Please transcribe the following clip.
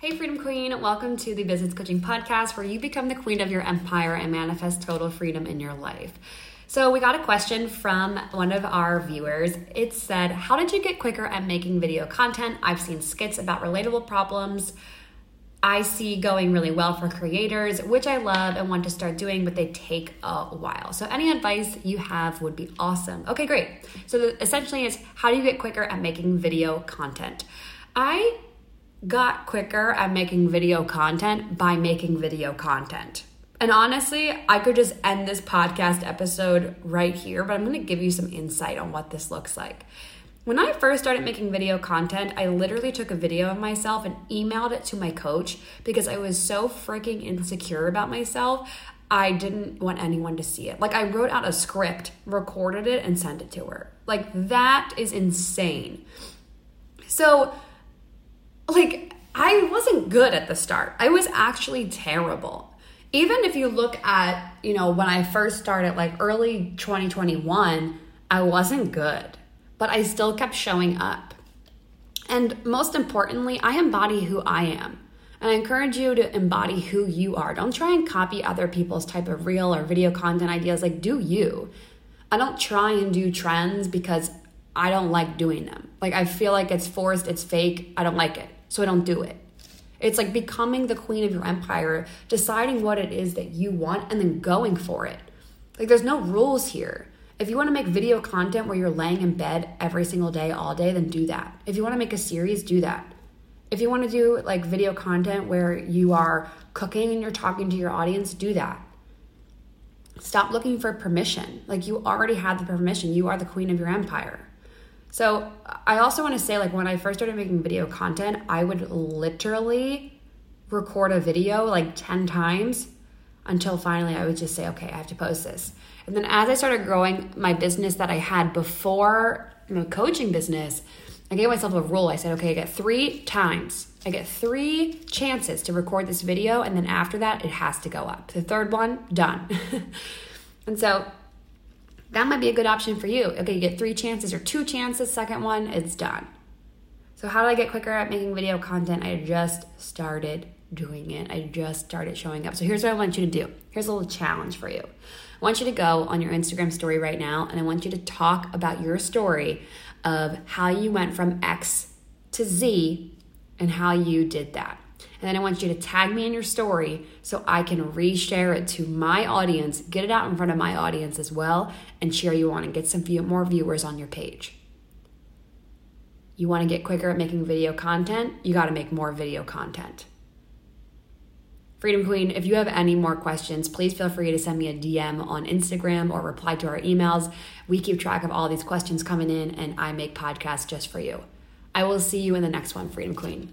Hey, Freedom Queen, welcome to the Business Coaching Podcast where you become the queen of your empire and manifest total freedom in your life. So, we got a question from one of our viewers. It said, How did you get quicker at making video content? I've seen skits about relatable problems. I see going really well for creators, which I love and want to start doing, but they take a while. So, any advice you have would be awesome. Okay, great. So, essentially, is how do you get quicker at making video content? I got quicker at making video content by making video content. And honestly, I could just end this podcast episode right here, but I'm gonna give you some insight on what this looks like. When I first started making video content, I literally took a video of myself and emailed it to my coach because I was so freaking insecure about myself. I didn't want anyone to see it. Like, I wrote out a script, recorded it, and sent it to her. Like, that is insane. So, like I wasn't good at the start. I was actually terrible. Even if you look at, you know, when I first started like early 2021, I wasn't good, but I still kept showing up. And most importantly, I embody who I am. And I encourage you to embody who you are. Don't try and copy other people's type of reel or video content ideas. Like, do you. I don't try and do trends because I don't like doing them. Like, I feel like it's forced, it's fake, I don't like it so I don't do it. It's like becoming the queen of your empire, deciding what it is that you want and then going for it. Like there's no rules here. If you want to make video content where you're laying in bed every single day, all day, then do that. If you want to make a series, do that. If you want to do like video content where you are cooking and you're talking to your audience, do that. Stop looking for permission. Like you already have the permission. You are the queen of your empire. So I also want to say, like, when I first started making video content, I would literally record a video like 10 times until finally I would just say, okay, I have to post this. And then as I started growing my business that I had before my coaching business, I gave myself a rule. I said, okay, I get three times. I get three chances to record this video, and then after that, it has to go up. The third one, done. and so that might be a good option for you. Okay, you get three chances or two chances, second one, it's done. So, how do I get quicker at making video content? I just started doing it. I just started showing up. So, here's what I want you to do. Here's a little challenge for you. I want you to go on your Instagram story right now and I want you to talk about your story of how you went from X to Z and how you did that. And then I want you to tag me in your story so I can reshare it to my audience, get it out in front of my audience as well, and share you on and get some view- more viewers on your page. You want to get quicker at making video content? You got to make more video content. Freedom Queen, if you have any more questions, please feel free to send me a DM on Instagram or reply to our emails. We keep track of all these questions coming in, and I make podcasts just for you. I will see you in the next one, Freedom Queen.